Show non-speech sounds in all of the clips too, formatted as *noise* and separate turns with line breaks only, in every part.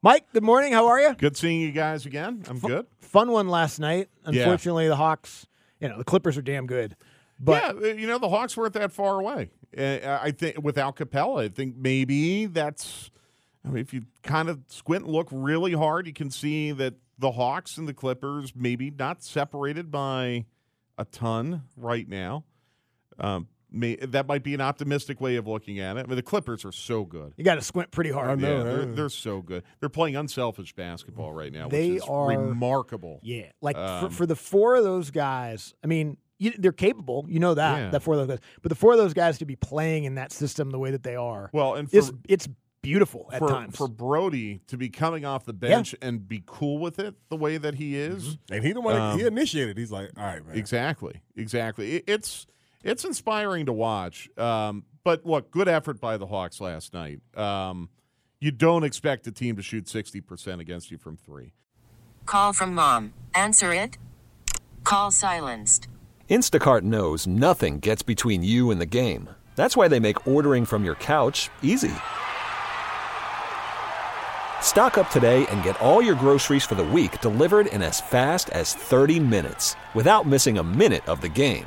Mike, good morning. How are you?
Good seeing you guys again. I'm good.
Fun one last night. Unfortunately, the Hawks, you know, the Clippers are damn good. But
yeah, uh, you know the Hawks weren't that far away. Uh, I think without Capela, I think maybe that's. I mean, if you kind of squint and look really hard, you can see that the Hawks and the Clippers maybe not separated by a ton right now. Um, may, that might be an optimistic way of looking at it. I mean, the Clippers are so good.
you got to squint pretty hard.
Yeah, they're, they're so good. They're playing unselfish basketball right now,
They
which is
are-
remarkable.
Yeah, like
Um,
for, for the four of those guys, I mean, you, they're capable. You know that
Yeah.
that four of those guys, but the four of those guys to be playing in that system the way that they are,
Well, and for,
it's it's beautiful at
for,
times.
for Brodie to be coming off the bench and be cool with it the way that he is.
And he the one
Um,
he initiated. He's like, all right, man.
Exactly, exactly. It, it's it's inspiring to watch. Um, but look, good effort by the Hawks last night. Um, you don't expect a team to shoot sixty percent against you from three.
Call from mom. Answer it. Call silenced.
Instacart knows nothing gets between you and the game. That's why they make ordering from your couch easy. Stock up today and get all your groceries for the week delivered in as fast as 30 minutes without missing a minute of the game.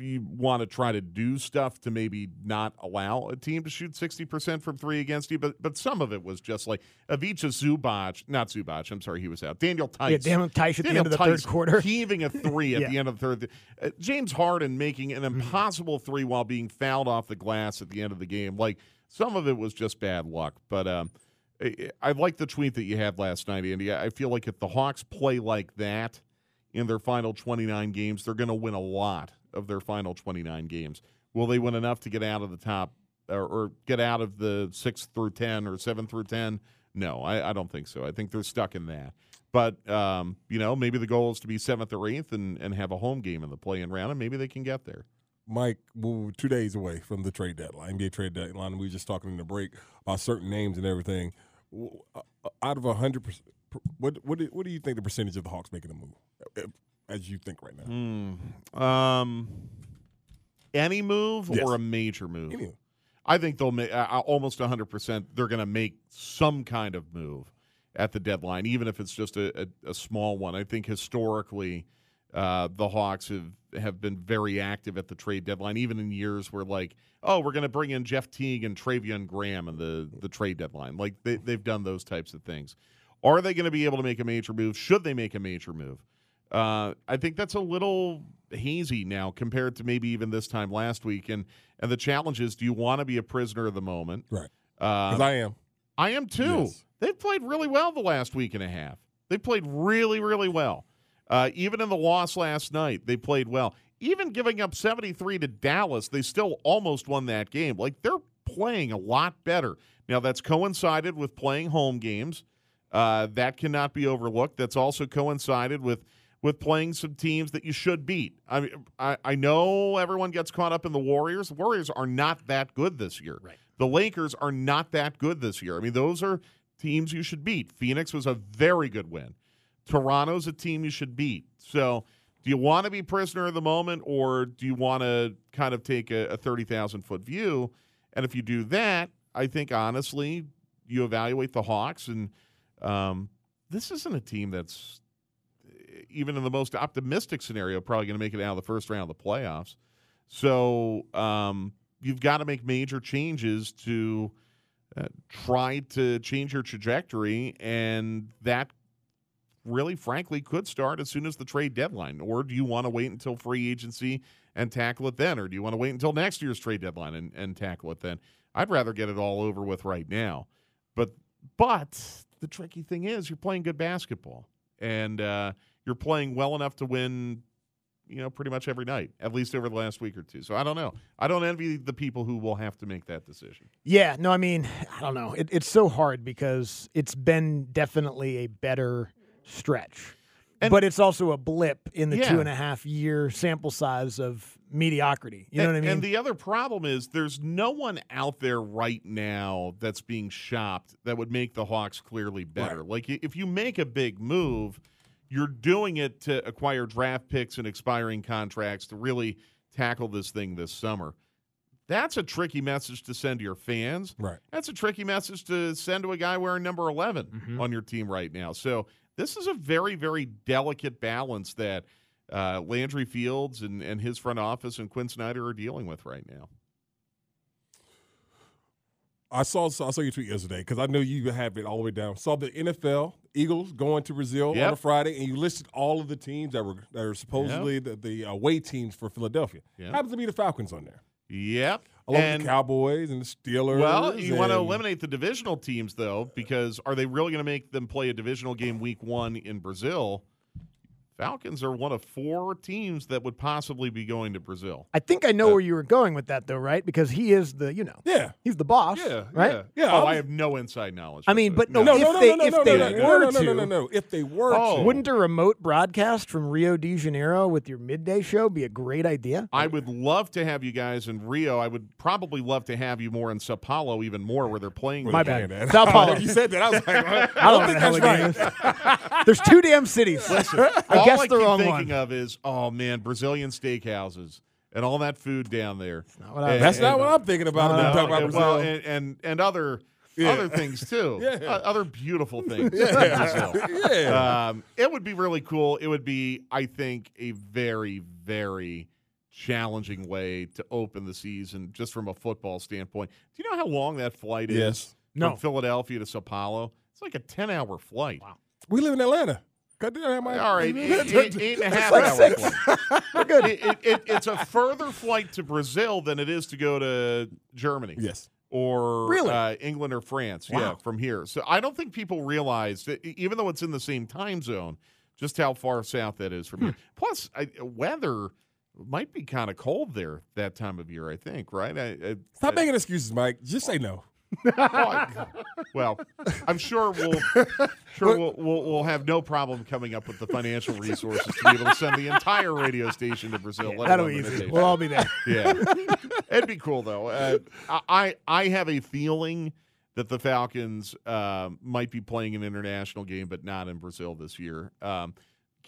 You want to try to do stuff to maybe not allow a team to shoot sixty percent from three against you, but but some of it was just like Ivica Zubac, not Zubac. I'm sorry, he was out. Daniel Theis,
Yeah, Daniel Theis at the
Daniel
end of the third quarter. *laughs*
heaving a three at
Yeah.
the end of the third. Uh, James Harden making an
Mm-hmm.
impossible three while being fouled off the glass at the end of the game. Like some of it was just bad luck, but. Um, I, I like the tweet that you had last night, Andy. I feel like if the Hawks play like that in their final 29 games, they're going to win a lot of their final 29 games. Will they win enough to get out of the top or, or get out of the 6 through 10 or 7 through 10? No, I, I don't think so. I think they're stuck in that. But, um, you know, maybe the goal is to be 7th or 8th and, and have a home game in the play in round, and maybe they can get there.
Mike, we're two days away from the trade deadline, NBA trade deadline. We were just talking in the break about certain names and everything. Uh, Out of hundred percent, what what what do you think the percentage of the Hawks making a move? As you think right now?
Hmm. Um, any move
Yes.
or a major move?
Any.
I think they'll make uh, almost 100%. They're going to make some kind of move at the deadline, even if it's just a, a, a small one. I think historically, uh, the Hawks have, have been very active at the trade deadline, even in years where, like, oh, we're going to bring in Jeff Teague and Treveon Graham in the, the trade deadline. Like, they, they've done those types of things. Are they going to be able to make a major move? Should they make a major move? Uh, I think that's a little hazy now compared to maybe even this time last week. And and the challenge is, do you want to be a prisoner of the moment?
Right.
Uh,
I am.
I am too.
Yes.
They've played really well the last week and a half. They played really, really well. Uh, even in the loss last night, they played well. Even giving up 73 to Dallas, they still almost won that game. Like they're playing a lot better. Now, that's coincided with playing home games. Uh, that cannot be overlooked. That's also coincided with with playing some teams that you should beat. I mean, I, I know everyone gets caught up in the Warriors. The Warriors are not that good this year. Right. The Lakers are not that good this year. I mean, those are teams you should beat. Phoenix was a very good win. Toronto's a team you should beat. So, do you want to be prisoner of the moment, or do you want to kind of take a, a thirty thousand foot view? And if you do that, I think honestly, you evaluate the Hawks, and um, this isn't a team that's even in the most optimistic scenario probably going to make it out of the first round of the playoffs. So um, you've got to make major changes to uh, try to change your trajectory, and that really, frankly, could start as soon as the trade deadline. Or do you want to wait until free agency and tackle it then? Or do you want to wait until next year's trade deadline and, and tackle it then? I'd rather get it all over with right now. But but the tricky thing is you're playing good basketball. And uh, you're playing well enough to win, you know, pretty much every night, at least over the last week or two. So I don't know. I don't envy the people who will have to make that decision.
Yeah, no, I mean, I don't know. It, it's so hard because it's been definitely a better stretch.
And-
but it's also a blip in the
Yeah.
two and a half year sample size of mediocrity. You know
and,
what I mean?
And the other problem is there's no one out there right now that's being shopped that would make the Hawks clearly better. Like if you make a big move, you're doing it to acquire draft picks and expiring contracts to really tackle this thing this summer. That's a tricky message to send to your fans.
Right.
That's a tricky message to send to a guy wearing number 11
Mm-hmm.
on your team right now. So this is a very, very delicate balance that uh, Landry Fields and, and his front office and Quin Snyder are dealing with right now.
I saw I saw your tweet yesterday because I know you have it all the way down. Saw the NFL Eagles going to Brazil on a Friday, and you listed all of the teams that were that are supposedly the, the uh, away teams for Philadelphia.
Yep.
Happens to be the Falcons on there,
Yep.
along
and
with the Cowboys and the Steelers.
well, you want to eliminate the divisional teams though, because are they really going to make them play a divisional game week one in Brazil? Falcons are one of four teams that would possibly be going to Brazil.
I think I know uh, where you were going with that, though, right? Because he is the, you know,
Yeah.
he's the boss, right?
yeah.
Yeah,
Oh,
oh
I
I
have no inside knowledge.
I mean, but no,
No,
if
no, no,
they
no, no,
if
no,
they
no,
were
no, no, no,
to,
no, no, no. If they were
Oh.
to,
wouldn't a remote broadcast from Rio de Janeiro with your midday show be a great idea?
I would love to have you guys in Rio. I would probably love to have you more in Sao Paulo, even more, where they're playing.
Well,
My
the
bad.
man.
Sao *laughs* Paulo.
you said that. I was like, I
I don't know
think
how the
that's right.
There's two damn cities. I
all
guess
I
the
keep
wrong
thinking
one.
of is, oh man, Brazilian steakhouses and all that food down there.
not what I-
And-
That's not
and-
what I'm thinking about.
No, no,
I'm talking about
and-
Brazil.
well, and, and and other *laughs*
Yeah.
other things too.
Yeah.
Uh, other beautiful *laughs* things. in
yeah,
Brazil.
yeah.
Um, it would be really cool. It would be, I think, a very, very challenging way to open the season, just from a football standpoint. Do you know how long that flight is
Yes.
from
No.
Philadelphia to Sao Paulo? It's like a ten-hour flight. Wow.
we live in Atlanta. God damn, I-
All right, eight, eight- eight and a half
like
hour
six. *laughs*
flight. It- it- it- it's a further flight to Brazil than it is to go to Germany
Yes.
or
Really?
uh, England or France. Yeah,
Wow.
from here. So I don't think people realize that even though it's in the same time zone, just how far south that is from here. Plus, I, weather might be kind of cold there that time of year. I think, right? I, I,
Stop making excuses, Mike. Just say no.
Well, I'm sure we'll sure we'll, we'll we'll have no problem coming up with the financial resources to be able to send the entire radio station to Brazil. let
That'll be easy. We'll all be there.
Yeah, it'd be cool though. Uh, I I have a feeling that the Falcons um, might be playing an international game, but not in Brazil this year. Um,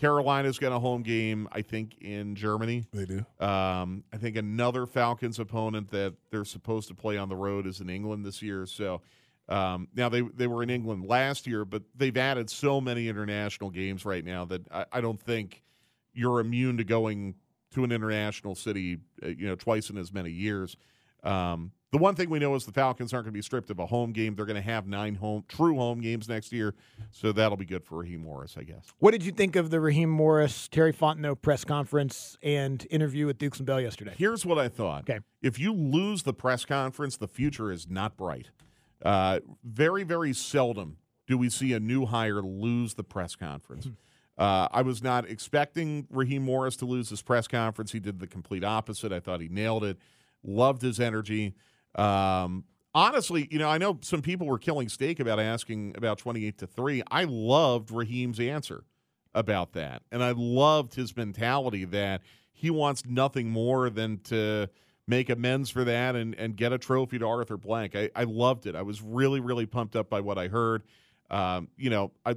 Carolina's got a home game, I think, in Germany.
They do.
Um, I think another Falcons opponent that they're supposed to play on the road is in England this year. So um, now they they were in England last year, but they've added so many international games right now that I, I don't think you're immune to going to an international city, uh, you know, twice in as many years. Um, the one thing we know is the Falcons aren't going to be stripped of a home game. They're going to have nine home true home games next year, so that'll be good for Raheem Morris, I guess.
What did you think of the Raheem Morris, Terry Fontenot press conference and interview with Dukes and Bell yesterday?
Here's what I thought.
Okay.
If you lose the press conference, the future is not bright. Uh, very, very seldom do we see a new hire lose the press conference. Uh, I was not expecting Raheem Morris to lose his press conference. He did the complete opposite. I thought he nailed it. Loved his energy. Um, honestly, you know, I know some people were killing steak about asking about 28 to 3. I loved Raheem's answer about that. And I loved his mentality that he wants nothing more than to make amends for that and, and get a trophy to Arthur Blank. I, I loved it. I was really, really pumped up by what I heard. Um, you know, I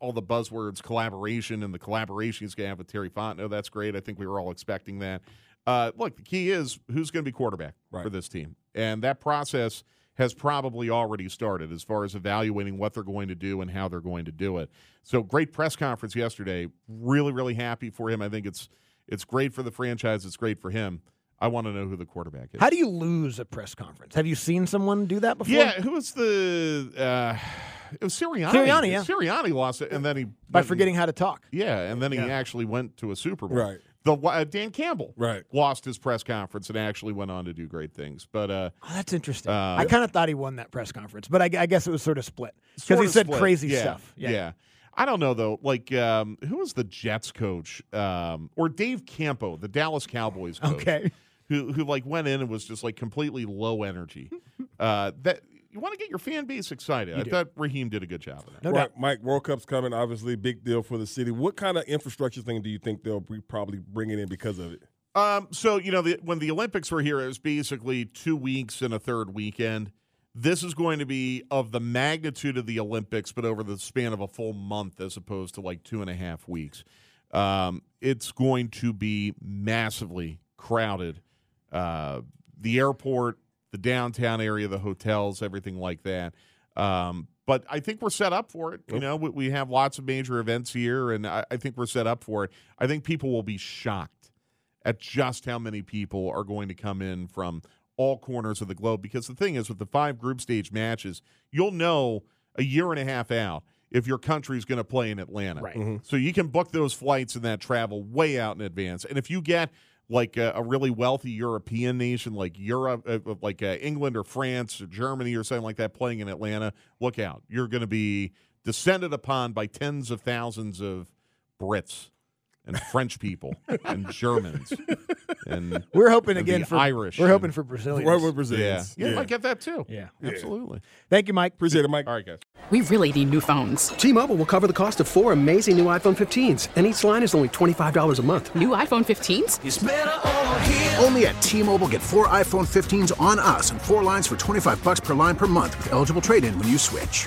all the buzzwords, collaboration, and the collaboration he's going to have with Terry Fontenot. That's great. I think we were all expecting that. Uh, look, the key is who's going to be quarterback
Right.
for this team, and that process has probably already started as far as evaluating what they're going to do and how they're going to do it. So, great press conference yesterday. Really, really happy for him. I think it's it's great for the franchise. It's great for him. I want to know who the quarterback is.
How do you lose a press conference? Have you seen someone do that before?
Yeah, who was the? Uh, it was Sirianni.
Sirianni, yeah.
Sirianni lost it, and then he
By forgetting how to talk.
Yeah, and then he
Yeah.
actually went to a Super Bowl.
Right.
The uh, Dan Campbell
Right.
lost his press conference and actually went on to do great things. But uh,
Oh, that's interesting.
Uh,
I kind of thought he won that press conference, but I, I guess it was sort of split because he said
split.
crazy
Yeah,
stuff.
Yeah. I don't know though. Like, um, who was the Jets coach, um, or Dave Campo, the Dallas Cowboys coach?
Okay.
Who who like went in and was just like completely low energy. uh, that you want to get your fan base excited. I
do.
thought Raheem did a good job of that.
No
right,
doubt.
Mike, World Cup's coming. Obviously, big deal for the city. What kind of infrastructure thing do you think they'll be probably bringing in because of it?
Um, so you know, the, when the Olympics were here, it was basically two weeks and a third weekend. This is going to be of the magnitude of the Olympics, but over the span of a full month, as opposed to like two and a half weeks. Um, it's going to be massively crowded. Uh, the airport, the downtown area, the hotels, everything like that. Um, but I think we're set up for it. You know, we, we have lots of major events here, and I, I think we're set up for it. I think people will be shocked at just how many people are going to come in from all corners of the globe. Because the thing is, with the five group stage matches, you'll know a year and a half out if your country's going to play in Atlanta.
Right.
So you can book those flights and that travel way out in advance. And if you get like a, a really wealthy European nation like Europe, uh, like uh, England or France or Germany or something like that playing in Atlanta, look out. You're going to be descended upon by tens of thousands of Brits and French people and Germans and
We're hoping
and
again
the
for
Irish.
We're hoping for Brazilians.
Right with
yeah.
Brazilians.
yeah, you might get that too.
Yeah.
absolutely.
Thank you, Mike.
Appreciate it, Mike.
All right, guys.
We really need new phones.
T-Mobile will cover the cost of four amazing new iPhone 15s, and each line is only $25 a month.
New iPhone 15s?
Only at T-Mobile get four iPhone 15s on us and four lines for 25 bucks per line per month with eligible trade-in when you switch.